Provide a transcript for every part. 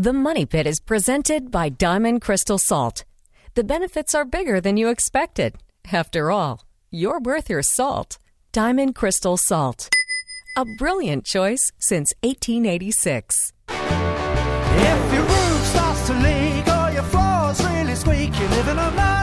The Money Pit is presented by Diamond Crystal Salt. The benefits are bigger than you expected. After all, you're worth your salt. Diamond Crystal Salt. A brilliant choice since 1886. If your roof starts to leak or your floor's really live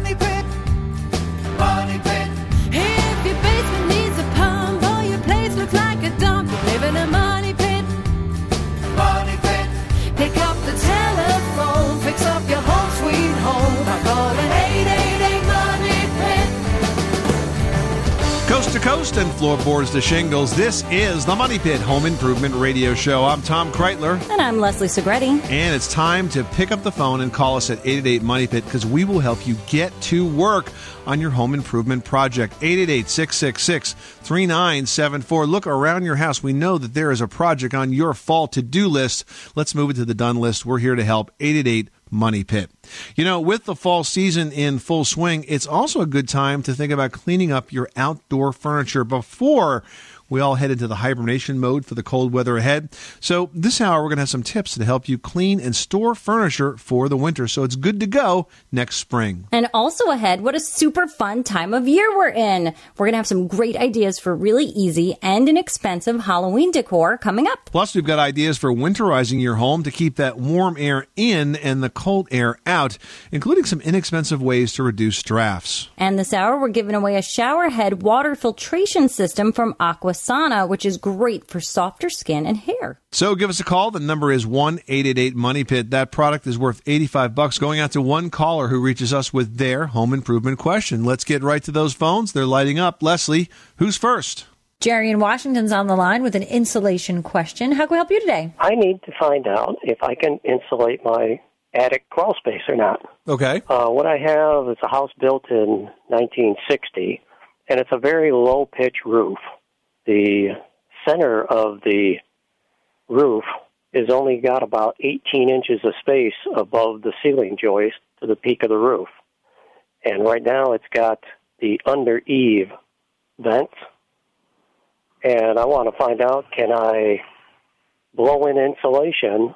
Coast and floorboards to shingles. This is the Money Pit Home Improvement Radio Show. I'm Tom Kraeutler, And I'm Leslie Segrete. and it's time to pick up the phone and call us at 888 Money Pit because we will help you get to work on your home improvement project. 888 666 3974. Look around your house. We know that there is a project on your fall to do list. Let's move it to the done list. We're here to help. 888 Money Pit. You know, with the fall season in full swing, it's also a good time to think about cleaning up your outdoor furniture before we all head into the hibernation mode for the cold weather ahead. So, this hour, we're going to have some tips to help you clean and store furniture for the winter so it's good to go next spring. And also ahead, what a super fun time of year we're in. We're going to have some great ideas for really easy and inexpensive Halloween decor coming up. Plus, we've got ideas for winterizing your home to keep that warm air in and the cold air out, including some inexpensive ways to reduce drafts. And this hour, we're giving away a shower head water filtration system from Aquasana, which is great for softer skin and hair. So give us a call. The number is 1-888 Money Pit. That product is worth 85 bucks going out to one caller who reaches us with their home improvement question. Let's get right to those phones. They're lighting up. Leslie, who's first? Jerry in Washington's on the line with an insulation question. How can we help you today? I need to find out if I can insulate my attic crawl space or not. Okay. Uh, what I have is a house built in 1960, and it's a very low pitch roof. The center of the roof is only got about 18 inches of space above the ceiling joist to the peak of the roof. And right now it's got the under eave vents. And I want to find out can I blow in insulation,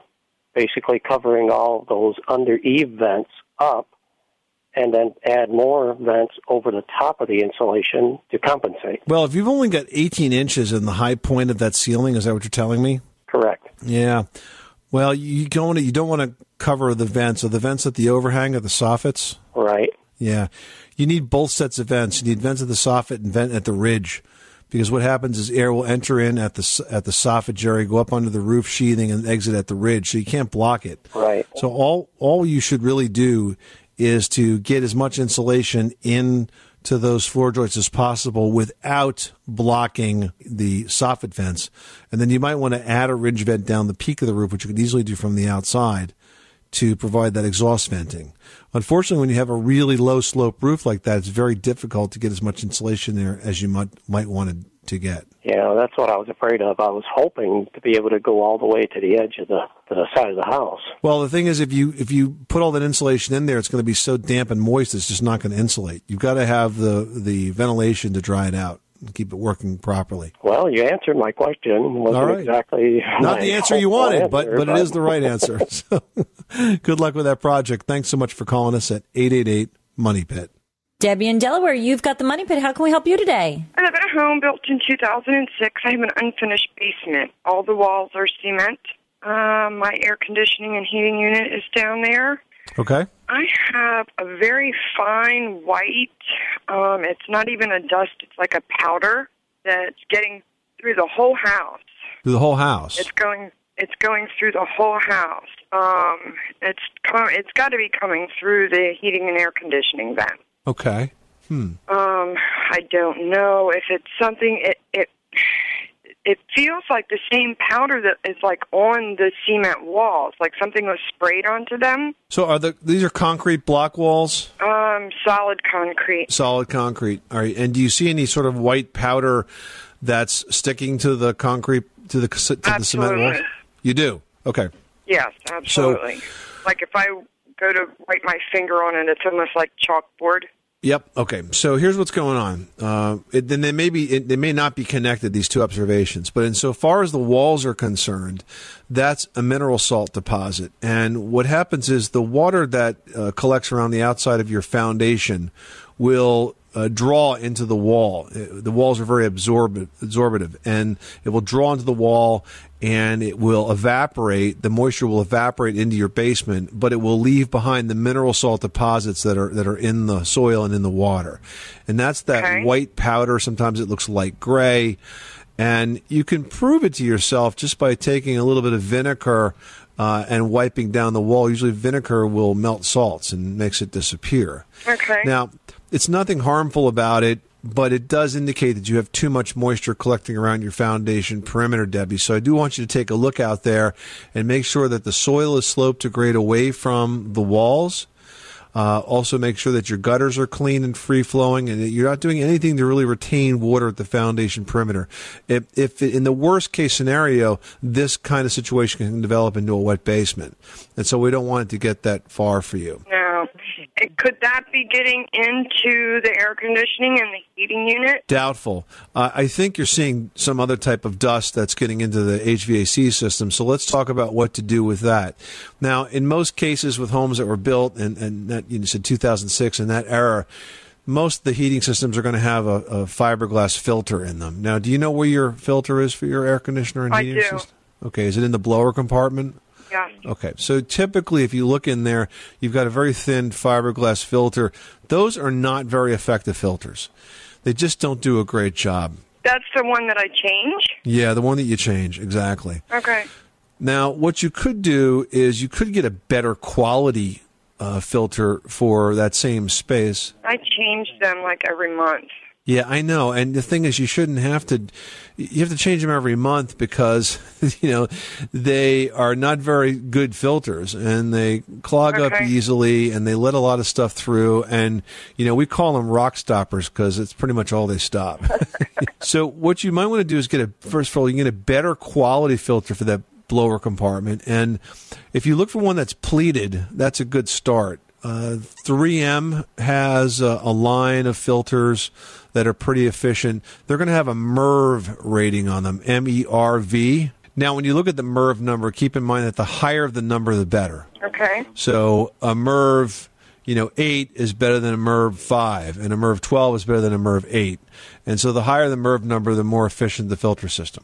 basically covering all those under eave vents up, and then add more vents over the top of the insulation to compensate. Well, if you've only got 18 inches in the high point of that ceiling, is that what you're telling me? Correct. Yeah. Well, you don't want to, you don't want to cover the vents. Are the vents at the overhang of the soffits? Right. Yeah. You need both sets of vents. You need vents at the soffit and vent at the ridge. Because what happens is air will enter in at the at the soffit, Jerry, go up under the roof sheathing and exit at the ridge, so you can't block it. Right. So all all you should really do is to get as much insulation in to those floor joists as possible without blocking the soffit vents. And then you might want to add a ridge vent down the peak of the roof, which you could easily do from the outside to provide that exhaust venting. Unfortunately, when you have a really low slope roof like that, it's very difficult to get as much insulation there as you might might want to get. Yeah, that's what I was afraid of. I was hoping to be able to go all the way to the edge of the, the side of the house. Well, the thing is, if you if you put all that insulation in there, it's going to be so damp and moist, it's just not going to insulate. You've got to have the the ventilation to dry it out keep it working properly. Well, you answered my question. Wasn't All right. exactly Not my the answer you hopeful wanted, but answer, but it is the right answer. So, good luck with that project. Thanks so much for calling us at eight eight eight Money Pit. Debbie in Delaware, you've got the money pit. How can we help you today? I live in a home built in 2006. I have an unfinished basement. All the walls are cement. Uh, my air conditioning and heating unit is down there. Okay. I have a very fine white. Um, it's not even a dust. It's like a powder that's getting through the whole house. Through the whole house. It's going. It's going through the whole house. Um, it's com- it's got to be coming through the heating and air conditioning vent. Okay. Hmm. Um, I don't know if it's something. It it it feels like the same powder that is like on the cement walls, like something was sprayed onto them. So are the these are concrete block walls? Um, solid concrete. Solid concrete. All right. And do you see any sort of white powder that's sticking to the concrete to the to the cement walls? Absolutely. You do. Okay. Yes, absolutely. like if I go to wipe my finger on it, it's almost like chalkboard. Yep. Okay. So here's what's going on. Uh, they may be it, they may not be connected these two observations, but insofar as the walls are concerned, that's a mineral salt deposit. And what happens is the water that uh, collects around the outside of your foundation will uh, draw into the wall. Uh, The walls are very absorb- absorbative, and it will draw into the wall, and it will evaporate. The moisture will evaporate into your basement, but it will leave behind the mineral salt deposits that are that are in the soil and in the water, and that's that Okay. white powder. Sometimes it looks light gray, and you can prove it to yourself just by taking a little bit of vinegar. Uh, and wiping down the wall. Usually, vinegar will melt salts and makes it disappear. Okay. Now, it's nothing harmful about it, but it does indicate that you have too much moisture collecting around your foundation perimeter, Debbie. So I do want you to take a look out there and make sure that the soil is sloped to grade away from the walls. Uh, also, make sure that your gutters are clean and free flowing, and that you're not doing anything to really retain water at the foundation perimeter. If, if in the worst case scenario, this kind of situation can develop into a wet basement, and so we don't want it to get that far for you. It- could that be getting into the air conditioning and the heating unit? Doubtful. Uh, I think you're seeing some other type of dust that's getting into the HVAC system. So let's talk about what to do with that. Now, in most cases with homes that were built and, and that you said 2006 in that era, most of the heating systems are going to have a, a fiberglass filter in them. Now, do you know where your filter is for your air conditioner and I heating do. system? Okay, is it in the blower compartment? Yeah. Okay, so typically, if you look in there, you've got a very thin fiberglass filter. Those are not very effective filters. They just don't do a great job. That's the one that I change? Yeah, the one that you change, exactly. Okay. Now, what you could do is you could get a better quality uh, filter for that same space. I change them like every month. Yeah, I know. And the thing is, you shouldn't have to. You have to change them every month because you know they are not very good filters, and they clog up easily, and they let a lot of stuff through. And you know, we call them rock stoppers because it's pretty much all they stop. so, what you might want to do is get a first of all, you get a better quality filter for that blower compartment, and if you look for one that's pleated, that's a good start. Uh, 3M has a, a line of filters that are pretty efficient. They're going to have a MERV rating on them, M E R V. Now, when you look at the MERV number, keep in mind that the higher the number, the better. Okay. So a MERV, you know, 8 is better than a MERV 5, and a MERV 12 is better than a MERV 8. And so the higher the MERV number, the more efficient the filter system.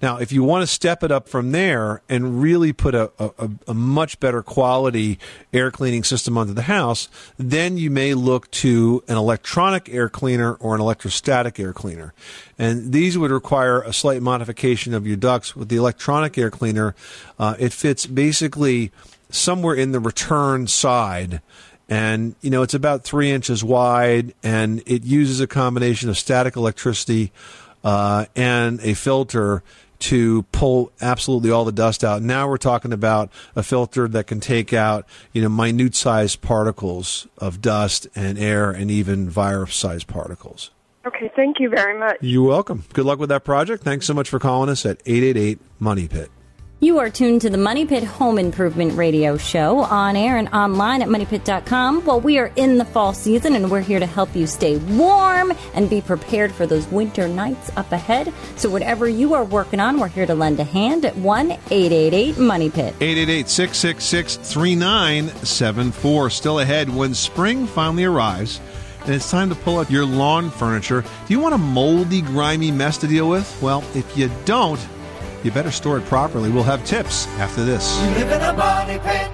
Now, if you want to step it up from there and really put a, a, a much better quality air cleaning system onto the house, then you may look to an electronic air cleaner or an electrostatic air cleaner. And these would require a slight modification of your ducts. With the electronic air cleaner, uh, it fits basically somewhere in the return side and you know it's about three inches wide and it uses a combination of static electricity uh, and a filter to pull absolutely all the dust out. Now we're talking about a filter that can take out you know minute sized particles of dust and air and even virus sized particles. Okay, thank you very much. you're welcome. Good luck with that project. Thanks so much for calling us at 888 money pit You are tuned to the Money Pit Home Improvement Radio Show on air and online at moneypit.com. Well, we are in the fall season and we're here to help you stay warm and be prepared for those winter nights up ahead. So, whatever you are working on, we're here to lend a hand at 1 888 Money Pit. 888-666-3974. Still ahead when spring finally arrives and it's time to pull out your lawn furniture. Do you want a moldy, grimy mess to deal with? Well, if you don't, you better store it properly. We'll have tips after this. You live in a money pit.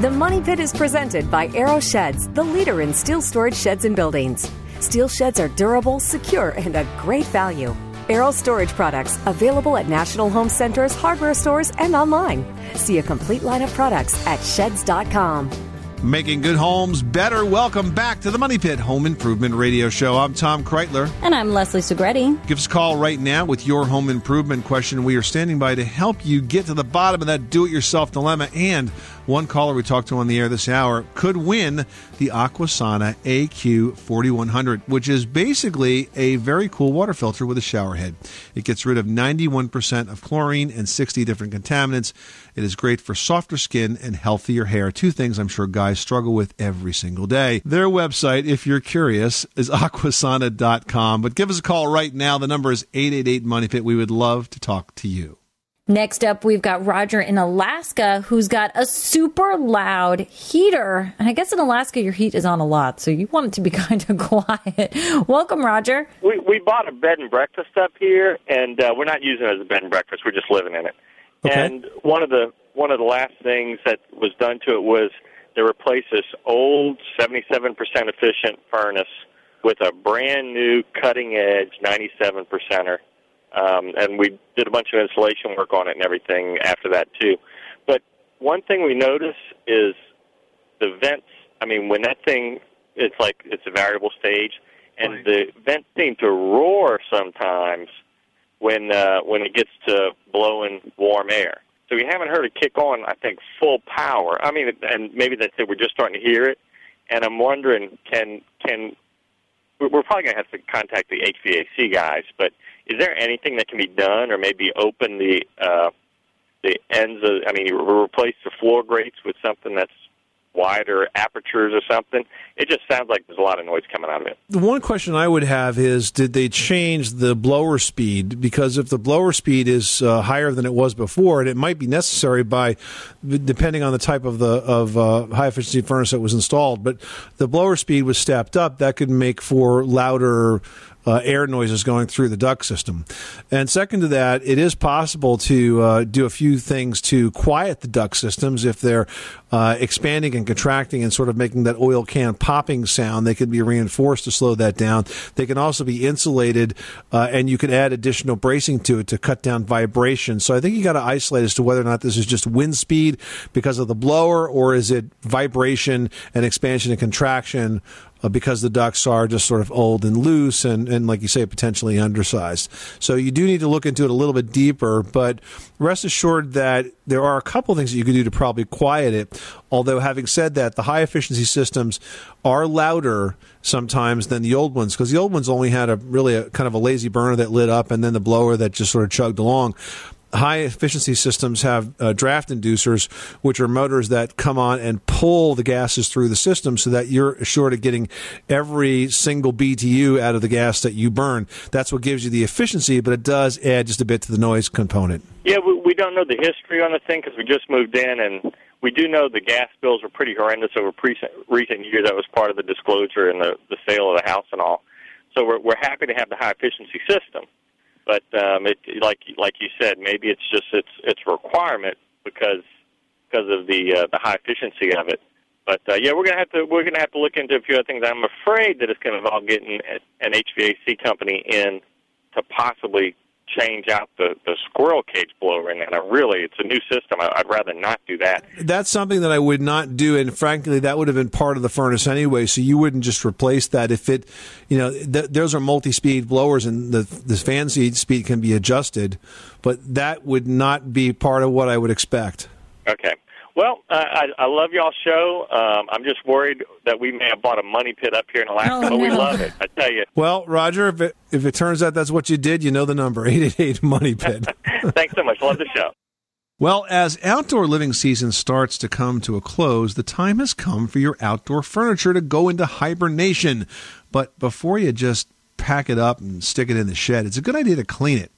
The Money Pit is presented by Arrow Sheds, the leader in steel storage sheds and buildings. Steel sheds are durable, secure, and a great value. Arrow Storage products available at National Home Centers, hardware stores, and online. See a complete line of products at sheds.com. Making good homes better. Welcome back to the Money Pit Home Improvement Radio Show. I'm Tom Kraeutler. And I'm Leslie Segrete. Give us a call right now with your home improvement question. We are standing by to help you get to the bottom of that do it yourself dilemma. And one caller we talked to on the air this hour could win the Aquasana AQ 4100, which is basically a very cool water filter with a shower head. It gets rid of 91% of chlorine and 60 different contaminants. It is great for softer skin and healthier hair. Two things I'm sure guys struggle with every single day. Their website, if you're curious, is aquasana.com. But give us a call right now. The number is 888 Money Pit. We would love to talk to you. Next up, we've got Roger in Alaska who's got a super loud heater. And I guess in Alaska, your heat is on a lot, so you want it to be kind of quiet. Welcome, Roger. We we bought a bed and breakfast up here, and uh, we're not using it as a bed and breakfast. We're just living in it. Okay. And one of the one of the last things that was done to it was they replaced this old 77% efficient furnace with a brand new cutting edge 97 percenter. Um, and we did a bunch of installation work on it and everything after that too. But one thing we notice is the vents. I mean, when that thing, it's like it's a variable stage, and Right. the vents seem to roar sometimes when uh, when it gets to blowing warm air. So we haven't heard it kick on. I think full power. I mean, and maybe that's it. We're just starting to hear it, and I'm wondering, can can we're probably going to have to contact the HVAC guys, but is there anything that can be done, or maybe open the uh, the ends of? I mean, replace the floor grates with something that's wider apertures or something. It just sounds like there's a lot of noise coming out of it. The one question I would have is did they change the blower speed? Because if the blower speed is uh, higher than it was before, and it might be necessary by depending on the type of the of uh, high efficiency furnace that was installed, but the blower speed was stepped up, that could make for louder uh, air noises going through the duct system. And second to that, it is possible to uh, do a few things to quiet the duct systems if they're uh, expanding and contracting and sort of making that oil can popping sound. They can be reinforced to slow that down. They can also be insulated, uh, and you can add additional bracing to it to cut down vibration. So I think you got to isolate as to whether or not this is just wind speed because of the blower, or is it vibration and expansion and contraction uh, because the ducts are just sort of old and loose and, and, like you say, potentially undersized. So you do need to look into it a little bit deeper, but rest assured that there are a couple things that you can do to probably quiet it. Although, having said that, the high efficiency systems are louder sometimes than the old ones because the old ones only had a really a, kind of a lazy burner that lit up and then the blower that just sort of chugged along high efficiency systems have uh, draft inducers, which are motors that come on and pull the gases through the system so that you're assured of getting every single BTU out of the gas that you burn. That's what gives you the efficiency, but it does add just a bit to the noise component. Yeah, we, we don't know the history on the thing because we just moved in, and we do know the gas bills were pretty horrendous over recent recent years. That was part of the disclosure and the the sale of the house and all. So we're we're happy to have the high efficiency system, but um, it like like you said, maybe it's just it's it's requirement because because of the uh, the high efficiency of it. But uh, yeah, we're gonna have to we're gonna have to look into a few other things. I'm afraid that it's gonna involve getting an HVAC company in to possibly change out the, the squirrel cage blower in that. I really, it's a new system. I, I'd rather not do that. That's something that I would not do, and frankly, that would have been part of the furnace anyway. So you wouldn't just replace that if it, you know, th- those are multi-speed blowers, and the the fan speed speed can be adjusted, but that would not be part of what I would expect. Okay. Well, uh, I, I love y'all's show. Um, I'm just worried that we may have bought a money pit up here in Alaska, Oh, but we love it. I tell you. Well, Roger, if it, if it turns out that's what you did, you know the number eight eight eight Money Pit. Thanks so much. Love the show. Well, as outdoor living season starts to come to a close, the time has come for your outdoor furniture to go into hibernation. But before you just pack it up and stick it in the shed, it's a good idea to clean it.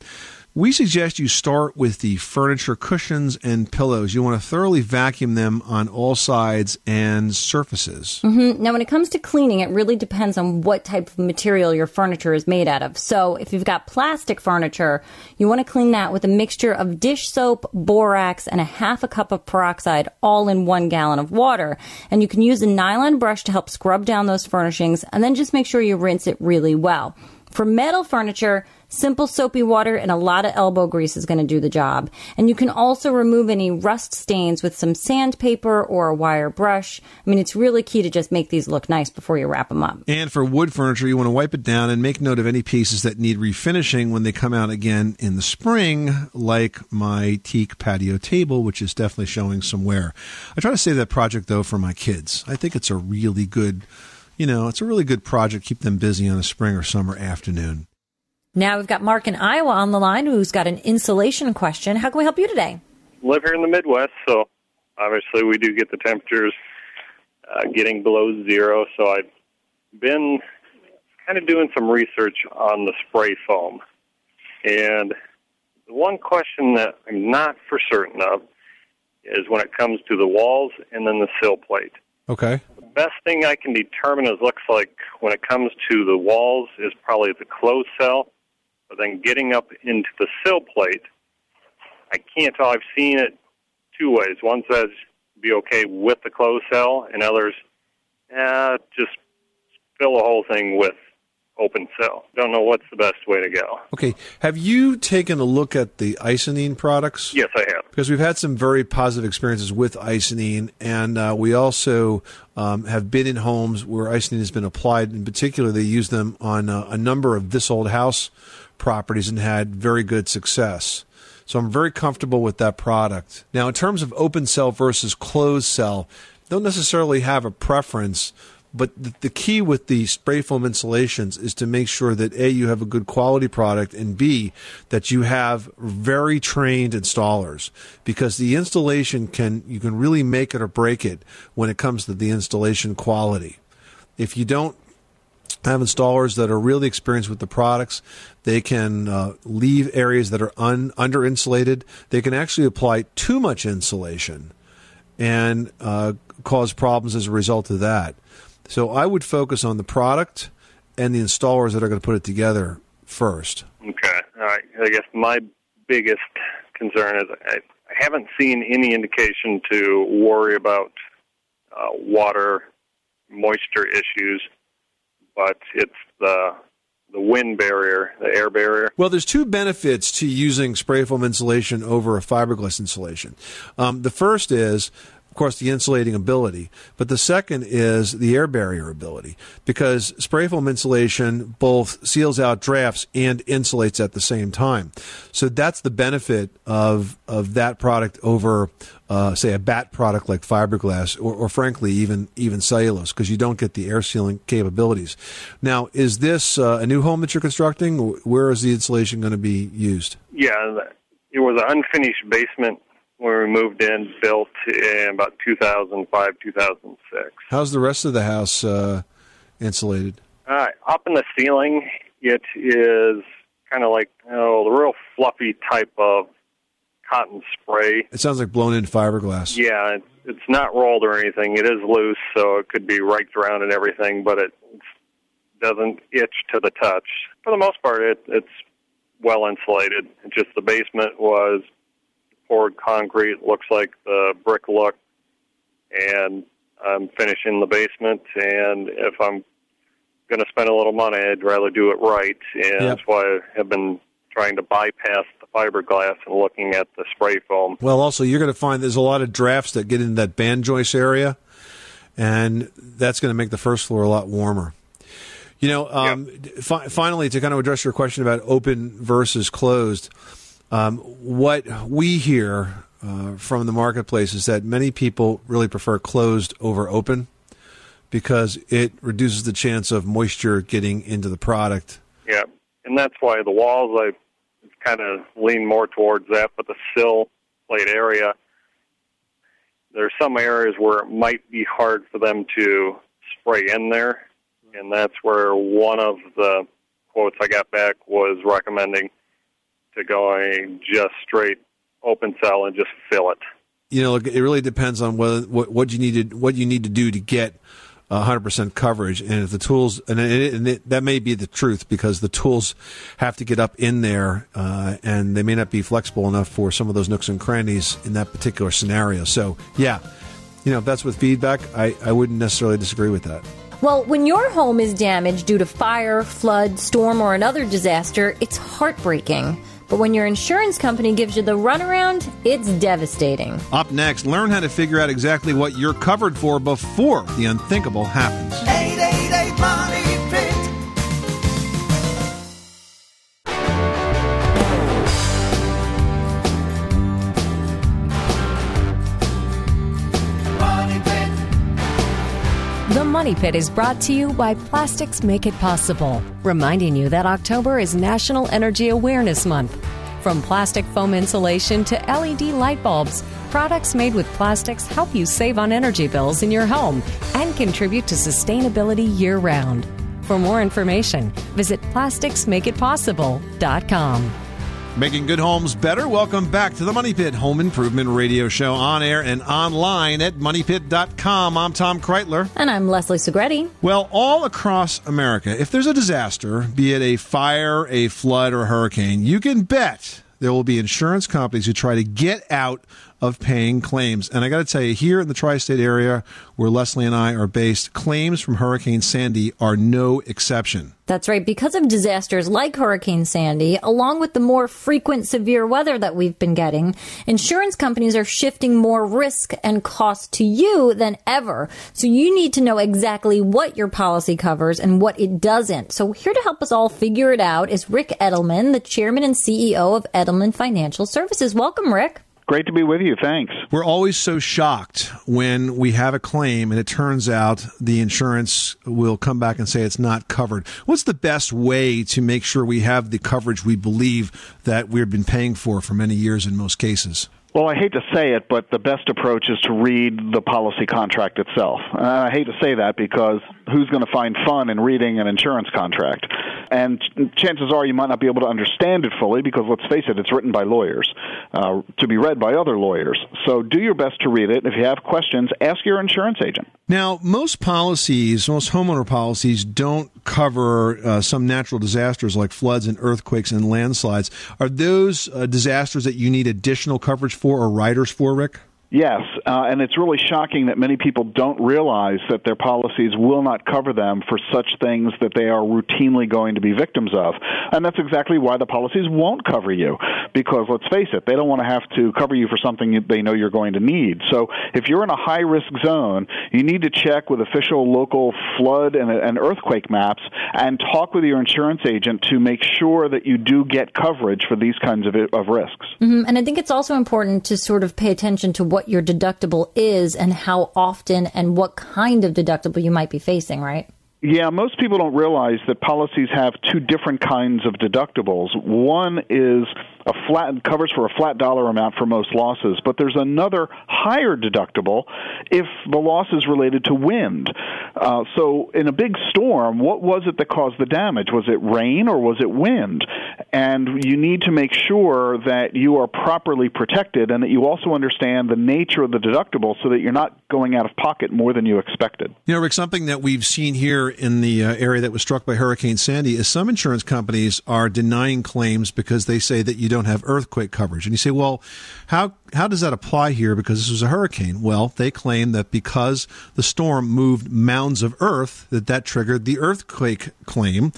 We suggest you start with the furniture cushions and pillows. You want to thoroughly vacuum them on all sides and surfaces. Mm-hmm. Now, when it comes to cleaning, it really depends on what type of material your furniture is made out of. So, if you've got plastic furniture, you want to clean that with a mixture of dish soap, borax, and a half a cup of peroxide, all in one gallon of water. And you can use a nylon brush to help scrub down those furnishings, and then just make sure you rinse it really well. For metal furniture, simple soapy water and a lot of elbow grease is going to do the job. And you can also remove any rust stains with some sandpaper or a wire brush. I mean, it's really key to just make these look nice before you wrap them up. And for wood furniture, you want to wipe it down and make note of any pieces that need refinishing when they come out again in the spring, like my teak patio table, which is definitely showing some wear. I try to save that project though for my kids. I think it's a really good, you know, it's a really good project. Keep them busy on a spring or summer afternoon. Now we've got Mark in Iowa on the line who's got an insulation question. How can we help you today? live here in the Midwest, so obviously we do get the temperatures uh, getting below zero. So I've been kind of doing some research on the spray foam, and the one question that I'm not for certain of is when it comes to the walls and then the sill plate. Okay. Best thing I can determine is looks like when it comes to the walls is probably the closed cell, but then getting up into the sill plate, I can't tell. I've seen it two ways. One says be okay with the closed cell, and others, eh, just fill the whole thing with open cell. Don't know what's the best way to go. Okay. Have you taken a look at the Icynene products? Yes, I have. because we've had some very positive experiences with Icynene, and uh, we also um, have been in homes where Icynene has been applied. In particular, they use them on uh, a number of this old house properties and had very good success. So I'm very comfortable with that product. Now, in terms of open cell versus closed cell, don't necessarily have a preference. But the, the key with the spray foam insulations is to make sure that A, you have a good quality product, and B, that you have very trained installers. Because the installation can, you can really make it or break it when it comes to the installation quality. If you don't have installers that are really experienced with the products. They can uh, leave areas that are un- under insulated. They can actually apply too much insulation and uh, cause problems as a result of that. So I would focus on the product and the installers that are going to put it together first. Okay. All right. I guess my biggest concern is I, I haven't seen any indication to worry about uh, water, moisture issues, but it's the the wind barrier, the air barrier. Well, there's two benefits to using spray foam insulation over a fiberglass insulation. Um, the first is, of course, the insulating ability, but the second is the air barrier ability because spray foam insulation both seals out drafts and insulates at the same time. So that's the benefit of of that product over, uh, say, a batt product like fiberglass or, or frankly even even cellulose because you don't get the air sealing capabilities. Now, is this uh, a new home that you're constructing? Where is the insulation going to be used? Yeah, it was an unfinished basement when we moved in, built in about 2005, 2006. How's the rest of the house uh, insulated? Uh, up in the ceiling, it is kind of like oh, the real fluffy type of cotton spray. It sounds like blown in fiberglass. Yeah, it, it's not rolled or anything. It is loose, so it could be raked around and everything, but it doesn't itch to the touch. For the most part, it, it's well insulated. Just the basement was poured concrete, looks like the brick look, and I'm finishing the basement. And if I'm going to spend a little money, I'd rather do it right, and Yep. that's why I have been trying to bypass the fiberglass and looking at the spray foam. Well, also, you're going to find there's a lot of drafts that get into that band joist area, and that's going to make the first floor a lot warmer. You know, um, fi- finally, to kind of address your question about open versus closed, um, what we hear uh, from the marketplace is that many people really prefer closed over open because it reduces the chance of moisture getting into the product. Yeah, and that's why the walls I kind of lean more towards that, but the sill plate area, there's some areas where it might be hard for them to spray in there, and that's where one of the quotes I got back was recommending to going just straight open cell and just fill it. you know, it really depends on whether what, what you need to what you need to do to get hundred percent coverage. And if the tools, and, it, and it, that may be the truth because the tools have to get up in there, uh, and they may not be flexible enough for some of those nooks and crannies in that particular scenario. So, yeah, you know, if that's with feedback, I, I wouldn't necessarily disagree with that. Well, when your home is damaged due to fire, flood, storm, or another disaster, it's heartbreaking. But when your insurance company gives you the runaround, it's devastating. Up next, learn how to figure out exactly what you're covered for before the unthinkable happens. 888 Money Pit is brought to you by Plastics Make It Possible, reminding you that October is National Energy Awareness Month. From plastic foam insulation to LED light bulbs, products made with plastics help you save on energy bills in your home and contribute to sustainability year round. For more information, visit plasticsmakeitpossible.com. Making good homes better. Welcome back to the Money Pit Home Improvement Radio Show on air and online at moneypit.com. I'm Tom Kraeutler. And I'm Leslie Segrete. Well, all across America, if there's a disaster, be it a fire, a flood, or a hurricane, you can bet there will be insurance companies who try to get out of paying claims. And I got to tell you, here in the tri state area where Leslie and I are based, claims from Hurricane Sandy are no exception. That's right. Because of disasters like Hurricane Sandy, along with the more frequent severe weather that we've been getting, insurance companies are shifting more risk and cost to you than ever. So you need to know exactly what your policy covers and what it doesn't. So here to help us all figure it out is Ric Edelman, the chairman and CEO of Edelman Financial Services. Welcome, Ric. Great to be with you. Thanks. We're always so shocked when we have a claim and it turns out the insurance will come back and say it's not covered. What's the best way to make sure we have the coverage we believe that we've been paying for for many years in most cases? Well, I hate to say it, but the best approach is to read the policy contract itself. And I hate to say that because who's going to find fun in reading an insurance contract? And ch- chances are you might not be able to understand it fully because, let's face it, it's written by lawyers uh, to be read by other lawyers. So do your best to read it. If you have questions, ask your insurance agent. Now, most policies, most homeowner policies, don't cover uh, some natural disasters like floods and earthquakes and landslides. Are those uh, disasters that you need additional coverage for or riders for, Ric? Yes, uh, and it's really shocking that many people don't realize that their policies will not cover them for such things that they are routinely going to be victims of. And that's exactly why the policies won't cover you, because let's face it, they don't want to have to cover you for something they know you're going to need. So if you're in a high risk zone, you need to check with official local flood and, and earthquake maps and talk with your insurance agent to make sure that you do get coverage for these kinds of, of risks. Mhm. And I think it's also important to sort of pay attention to what your deductible is and how often and what kind of deductible you might be facing, right? Yeah, most people don't realize that policies have two different kinds of deductibles. One is a flat covers for a flat dollar amount for most losses, but there's another higher deductible if the loss is related to wind. Uh, so, in a big storm, what was it that caused the damage? Was it rain or was it wind? And you need to make sure that you are properly protected and that you also understand the nature of the deductible so that you're not going out of pocket more than you expected. You know, Ric, something that we've seen here in the uh, area that was struck by Hurricane Sandy is some insurance companies are denying claims because they say that you don't have earthquake coverage. And you say, well, how how does that apply here? Because this was a hurricane. Well, they claim that because the storm moved mounds of earth, that that triggered the earthquake claim.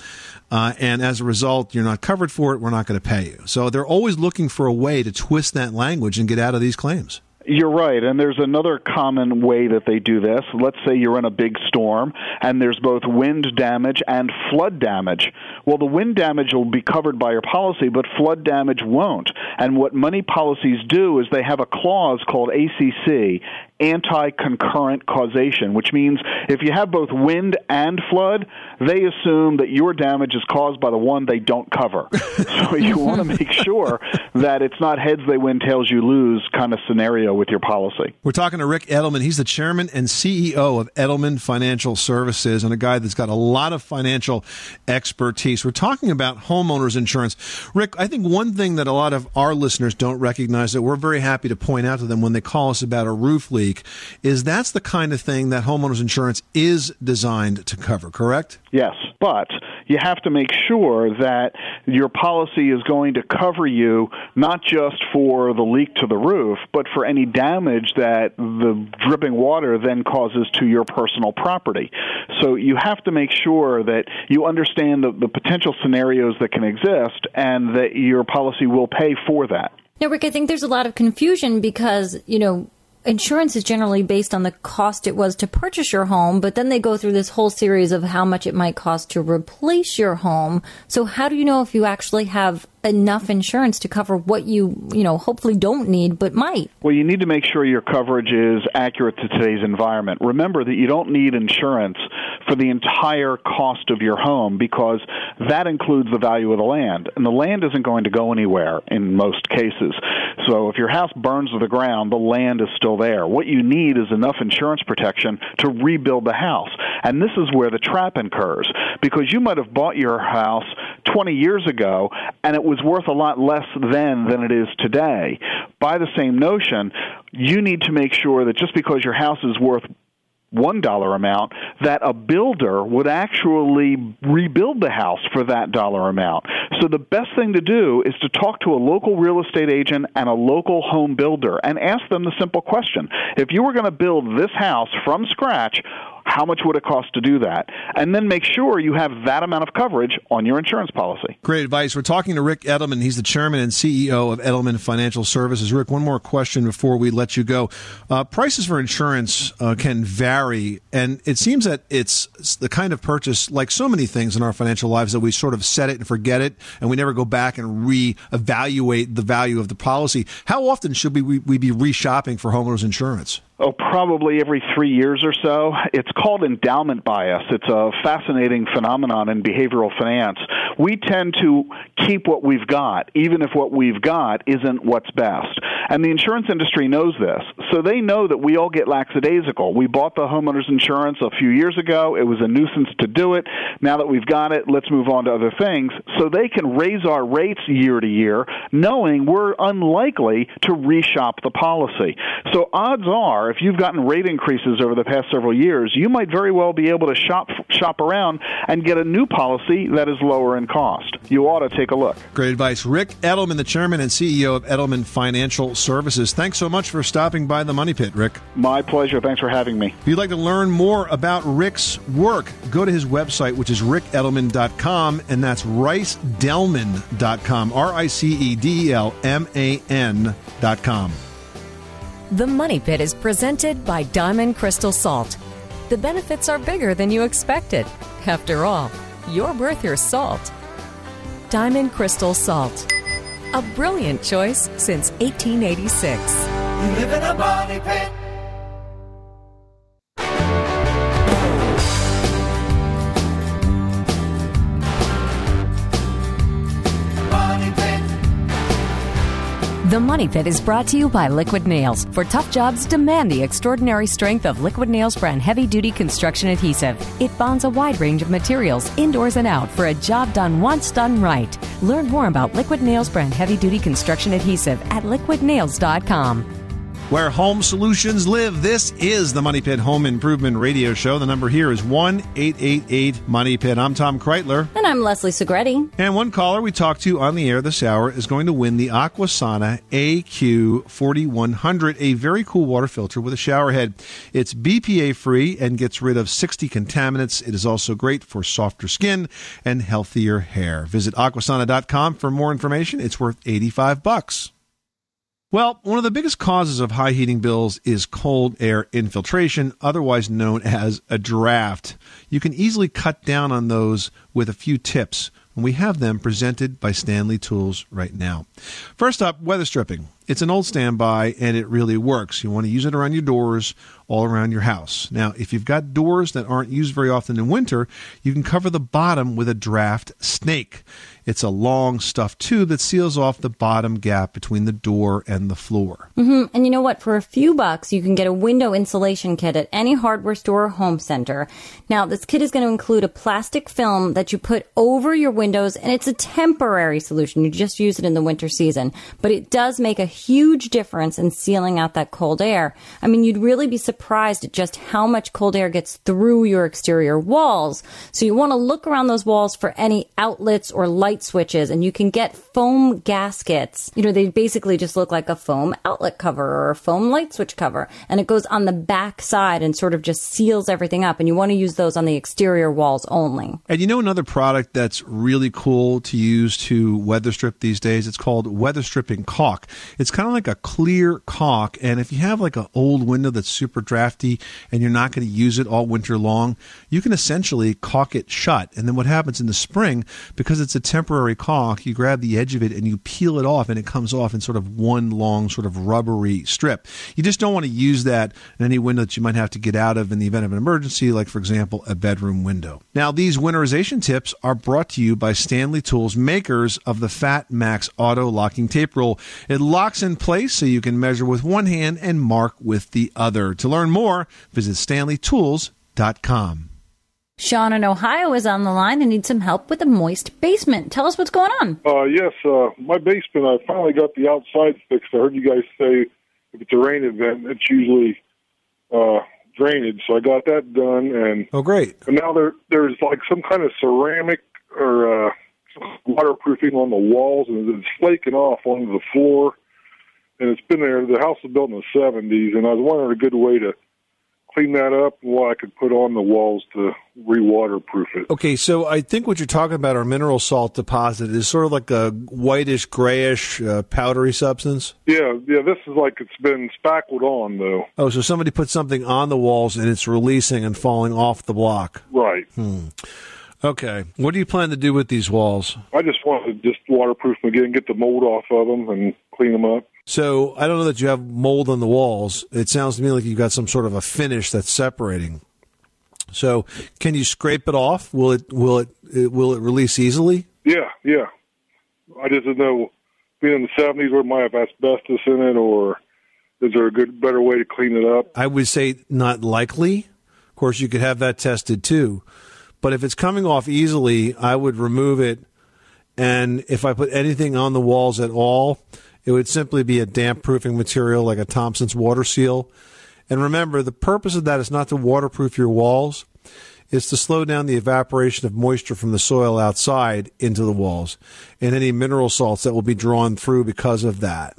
Uh, and as a result, you're not covered for it. We're not going to pay you. So they're always looking for a way to twist that language and get out of these claims. You're right, and there's another common way that they do this. Let's say you're in a big storm and there's both wind damage and flood damage. Well, the wind damage will be covered by your policy, but flood damage won't. And what money policies do is they have a clause called ACC, anti concurrent causation, which means if you have both wind and flood, they assume that your damage is caused by the one they don't cover. so you want to make sure that it's not heads they win, tails you lose kind of scenario with your policy. We're talking to Ric Edelman. He's the chairman and CEO of Edelman Financial Services and a guy that's got a lot of financial expertise. We're talking about homeowners insurance. Ric, I think one thing that a lot of our listeners don't recognize that we're very happy to point out to them when they call us about a roof leak leak, is that's the kind of thing that homeowners insurance is designed to cover, correct? Yes, but you have to make sure that your policy is going to cover you not just for the leak to the roof, but for any damage that the dripping water then causes to your personal property. So you have to make sure that you understand the, the potential scenarios that can exist and that your policy will pay for that. Now, Ric, I think there's a lot of confusion because, you know, insurance is generally based on the cost it was to purchase your home, but then they go through this whole series of how much it might cost to replace your home. So how do you know if you actually have enough insurance to cover what you, you know, hopefully don't need but might? Well, you need to make sure your coverage is accurate to today's environment. Remember that you don't need insurance for the entire cost of your home because that includes the value of the land. And the land isn't going to go anywhere in most cases. So if your house burns to the ground, the land is still there. What you need is enough insurance protection to rebuild the house. And this is where the trap incurs because you might have bought your house 20 years ago and it was worth a lot less then than it is today. By the same notion, you need to make sure that just because your house is worth one dollar amount that a builder would actually rebuild the house for that dollar amount. So the best thing to do is to talk to a local real estate agent and a local home builder and ask them the simple question. If you were going to build this house from scratch, how much would it cost to do that? And then make sure you have that amount of coverage on your insurance policy. Great advice. We're talking to Ric Edelman. He's the chairman and CEO of Edelman Financial Services. Ric, one more question before we let you go. Uh, prices for insurance uh, can vary, and it seems that it's the kind of purchase, like so many things in our financial lives, that we sort of set it and forget it, and we never go back and re-evaluate the value of the policy. How often should we, we be re-shopping for homeowners insurance? Oh, probably every three years or so. It's called endowment bias. It's a fascinating phenomenon in behavioral finance. We tend to keep what we've got, even if what we've got isn't what's best. And the insurance industry knows this. So they know that we all get lackadaisical. We bought the homeowner's insurance a few years ago. It was a nuisance to do it. Now that we've got it, let's move on to other things. So they can raise our rates year to year, knowing we're unlikely to reshop the policy. So odds are, if you've gotten rate increases over the past several years, you might very well be able to shop shop around and get a new policy that is lower in cost. You ought to take a look. Great advice. Ric Edelman, the chairman and CEO of Edelman Financial Services. Thanks so much for stopping by the Money Pit, Ric. My pleasure. Thanks for having me. If you'd like to learn more about Ric's work, go to his website, which is ricedelman.com, and that's ricedelman.com. R I C E D E L M A N.com. The Money Pit is presented by Diamond Crystal Salt. The benefits are bigger than you expected. After all, you're worth your salt. Diamond Crystal Salt. A brilliant choice since 1886. You live in a money pit. The Money Pit is brought to you by Liquid Nails. For tough jobs, demand the extraordinary strength of Liquid Nails brand heavy duty construction adhesive. It bonds a wide range of materials, indoors and out, for a job done once done right. Learn more about Liquid Nails brand heavy duty construction adhesive at liquidnails.com. Where home solutions live, this is the Money Pit Home Improvement Radio Show. The number here is 1 888 Money Pit. I'm Tom Kraeutler. And I'm Leslie Segrete. And one caller we talked to on the air this hour is going to win the Aquasana AQ4100, a very cool water filter with a shower head. It's BPA free and gets rid of 60 contaminants. It is also great for softer skin and healthier hair. Visit aquasana.com for more information. It's worth 85 bucks. Well, one of the biggest causes of high heating bills is cold air infiltration, otherwise known as a draft. You can easily cut down on those with a few tips, and we have them presented by Stanley Tools right now. First up, weather stripping. It's an old standby and it really works. You want to use it around your doors all around your house. Now, if you've got doors that aren't used very often in winter, you can cover the bottom with a draft snake. It's a long stuffed tube that seals off the bottom gap between the door and the floor. hmm And you know what? For a few bucks, you can get a window insulation kit at any hardware store or home center. Now, this kit is going to include a plastic film that you put over your windows, and it's a temporary solution. You just use it in the winter season, but it does make a huge difference in sealing out that cold air. I mean, you'd really be surprised at just how much cold air gets through your exterior walls. So you want to look around those walls for any outlets or light switches, and you can get foam gaskets. You know, they basically just look like a foam outlet cover or a foam light switch cover, and it goes on the back side and sort of just seals everything up. And you want to use those on the exterior walls only. And you know another product that's really cool to use to weather strip these days? It's called weather stripping caulk. It's kind of like a clear caulk, and if you have like an old window that's super drafty and you're not going to use it all winter long, you can essentially caulk it shut. And then what happens in the spring, because it's a temporary caulk, you grab the edge of it and you peel it off, and it comes off in sort of one long, sort of rubbery strip. You just don't want to use that in any window that you might have to get out of in the event of an emergency, like, for example, a bedroom window. Now, these winterization tips are brought to you by Stanley Tools, makers of the Fat Max auto locking tape roll. It locks in place so you can measure with one hand and mark with the other. To learn more, visit stanleytools.com. Sean in Ohio is on the line and needs some help with a moist basement. Tell us what's going on. Uh, yes, uh, my basement, I finally got the outside fixed. I heard you guys say if it's a rain event, it's usually uh, drainage. So I got that done, and Oh, great. and now there there's like some kind of ceramic or uh, waterproofing on the walls, and it's flaking off onto the floor. And it's been there. The house was built in the '70s, and I was wondering a good way to clean that up and what I could put on the walls to re-waterproof it. Okay, so I think what you're talking about, our mineral salt deposit, is sort of like a whitish, grayish, uh, powdery substance. Yeah, yeah. This is like it's been spackled on though. Oh, so somebody put something on the walls and it's releasing and falling off the block. Right. Hmm. Okay. What do you plan to do with these walls? I just want to just waterproof them again, get the mold off of them, and clean them up. So I don't know that you have mold on the walls. It sounds to me like you've got some sort of a finish that's separating. So can you scrape it off? Will it will it, it will it release easily? Yeah, yeah. I just didn't know, being in the seventies, where might have asbestos in it, or is there a good, better way to clean it up? I would say not likely. Of course, you could have that tested too. But if it's coming off easily, I would remove it. And if I put anything on the walls at all, it would simply be a damp proofing material like a Thompson's water seal. And remember, the purpose of that is not to waterproof your walls. It's to slow down the evaporation of moisture from the soil outside into the walls and any mineral salts that will be drawn through because of that.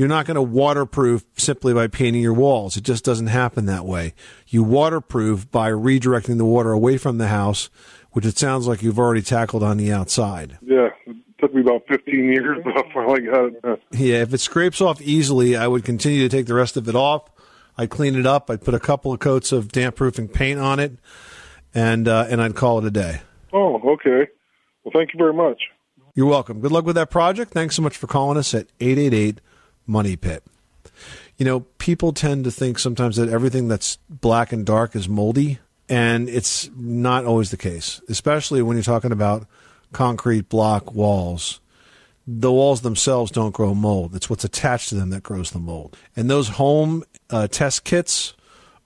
You're not going to waterproof simply by painting your walls. It just doesn't happen that way. You waterproof by redirecting the water away from the house, which it sounds like you've already tackled on the outside. Yeah, it took me about fifteen years, but I finally got it. done. Yeah, if it scrapes off easily, I would continue to take the rest of it off. I'd clean it up. I'd put a couple of coats of damp proofing paint on it, and uh, and I'd call it a day. Oh, okay. Well, thank you very much. You're welcome. Good luck with that project. Thanks so much for calling us at 888 Money Pit. You know, people tend to think sometimes that everything that's black and dark is moldy, and it's not always the case, especially when you're talking about concrete block walls. The walls themselves don't grow mold. It's what's attached to them that grows the mold. And those home uh, test kits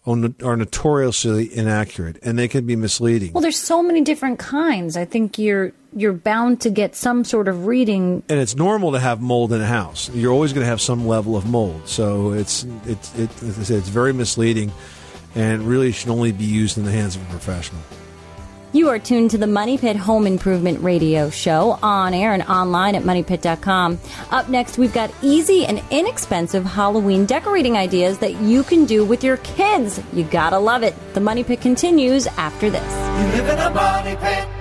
are notoriously inaccurate, and they can be misleading. Well, there's so many different kinds. I think you're you're bound to get some sort of reading. and it's normal to have mold in a house. You're always going to have some level of mold. So it's it's it, as I said, it's very misleading, and really should only be used in the hands of a professional. You are tuned to the Money Pit Home Improvement Radio Show on air and online at moneypit.com. Up next, we've got easy and inexpensive Halloween decorating ideas that you can do with your kids. You gotta love it. The Money Pit continues after this. You live in a money pit.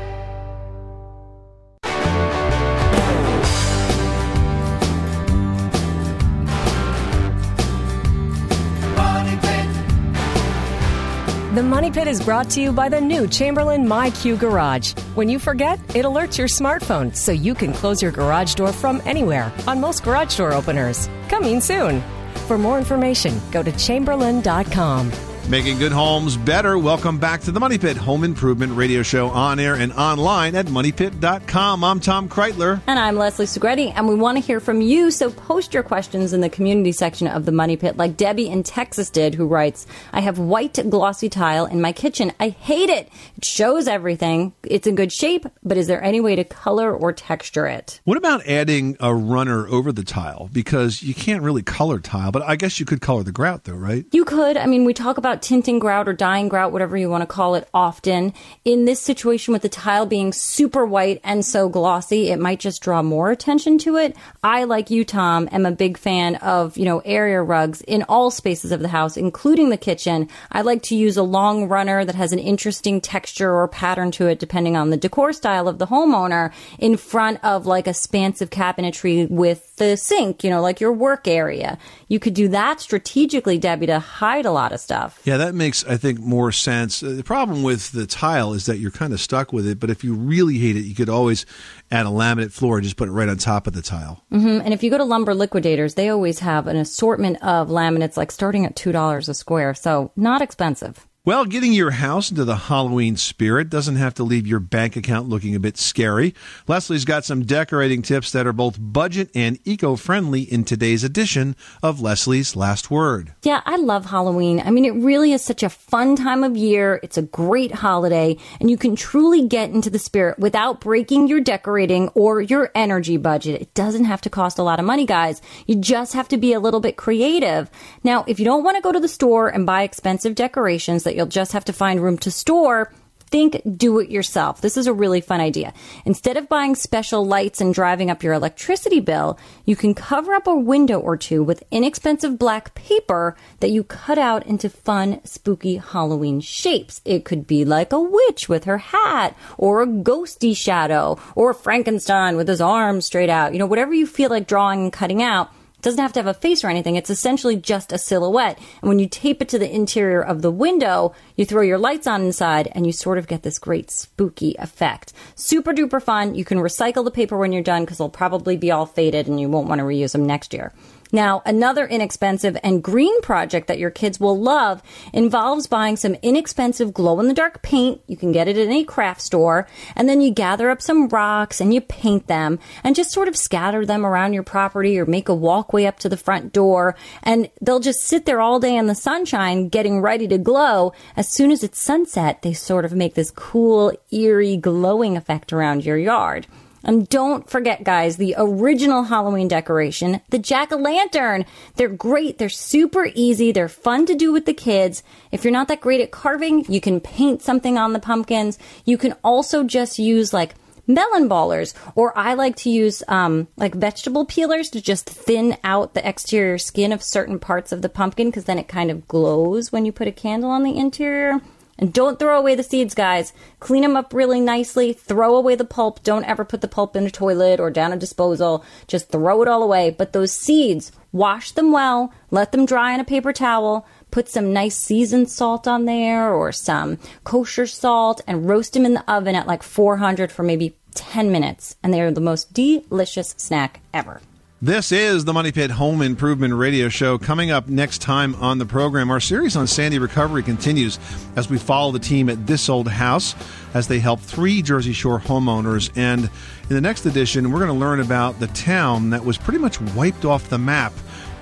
The Money Pit is brought to you by the new Chamberlain MyQ Garage. When you forget, it alerts your smartphone so you can close your garage door from anywhere on most garage door openers. Coming soon. For more information, go to chamberlain.com. Making good homes better. Welcome back to the Money Pit Home Improvement Radio Show on air and online at moneypit.com. I'm Tom Kraeutler. And I'm Leslie Segrete, and we want to hear from you. So post your questions in the community section of the Money Pit, like Debbie in Texas did, who writes, I have white glossy tile in my kitchen. I hate it. It shows everything. It's in good shape, but is there any way to color or texture it? What about adding a runner over the tile? Because you can't really color tile, but I guess you could color the grout though, right? You could. I mean, we talk about tinting grout or dyeing grout, whatever you want to call it, often. In this situation with the tile being super white and so glossy, it might just draw more attention to it. I, like you, Tom, am a big fan of, you know, area rugs in all spaces of the house, including the kitchen. I like to use a long runner that has an interesting texture or pattern to it, depending on the decor style of the homeowner, in front of like a expansive cabinetry with the sink, you know, like your work area. You could do that strategically, Debbie, to hide a lot of stuff. Yeah, that makes, I think, more sense. Uh, The problem with the tile is that you're kind of stuck with it, but if you really hate it, you could always add a laminate floor and just put it right on top of the tile. hmm And if you go to Lumber Liquidators, they always have an assortment of laminates, like starting at $2 a square. So not expensive. Well, getting your house into the Halloween spirit doesn't have to leave your bank account looking a bit scary. Leslie's got some decorating tips that are both budget and eco friendly in today's edition of Leslie's Last Word. Yeah, I love Halloween. I mean, it really is such a fun time of year. It's a great holiday, and you can truly get into the spirit without breaking your decorating or your energy budget. It doesn't have to cost a lot of money, guys. You just have to be a little bit creative. Now, if you don't want to go to the store and buy expensive decorations that you'll just have to find room to store, think do it yourself. This is a really fun idea. Instead of buying special lights and driving up your electricity bill, you can cover up a window or two with inexpensive black paper that you cut out into fun, spooky Halloween shapes. It could be like a witch with her hat, or a ghosty shadow, or Frankenstein with his arms straight out. You know, whatever you feel like drawing and cutting out doesn't have to have a face or anything. It's essentially just a silhouette. And when you tape it to the interior of the window, you throw your lights on inside and you sort of get this great spooky effect. Super duper fun. You can recycle the paper when you're done because they'll probably be all faded and you won't want to reuse them next year. Now, another inexpensive and green project that your kids will love involves buying some inexpensive glow in the dark paint. You can get it in a craft store. And then you gather up some rocks and you paint them and just sort of scatter them around your property or make a walkway up to the front door. And they'll just sit there all day in the sunshine getting ready to glow. As soon as it's sunset, they sort of make this cool, eerie glowing effect around your yard. And don't forget, guys, the original Halloween decoration, the jack o' lantern. They're great. They're super easy. They're fun to do with the kids. If you're not that great at carving, you can paint something on the pumpkins. You can also just use like melon ballers, or I like to use um, like vegetable peelers to just thin out the exterior skin of certain parts of the pumpkin because then it kind of glows when you put a candle on the interior. And don't throw away the seeds, guys. Clean them up really nicely. Throw away the pulp. Don't ever put the pulp in a toilet or down a disposal. Just throw it all away. But those seeds, wash them well. Let them dry on a paper towel. Put some nice seasoned salt on there or some kosher salt and roast them in the oven at like 400 for maybe 10 minutes. And they are the most delicious snack ever. This is the Money Pit Home Improvement Radio Show. Coming up next time on the program, our series on Sandy recovery continues as we follow the team at This Old House as they help three Jersey Shore homeowners. And in the next edition, we're going to learn about the town that was pretty much wiped off the map.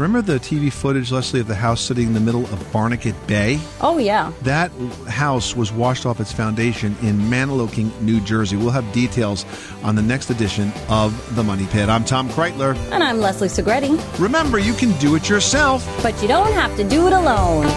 Remember the TV footage, Leslie, of the house sitting in the middle of Barnegat Bay? Oh, yeah. That house was washed off its foundation in Mantoloking, New Jersey. We'll have details on the next edition of The Money Pit. I'm Tom Kraeutler. And I'm Leslie Segrete. Remember, you can do it yourself. But you don't have to do it alone.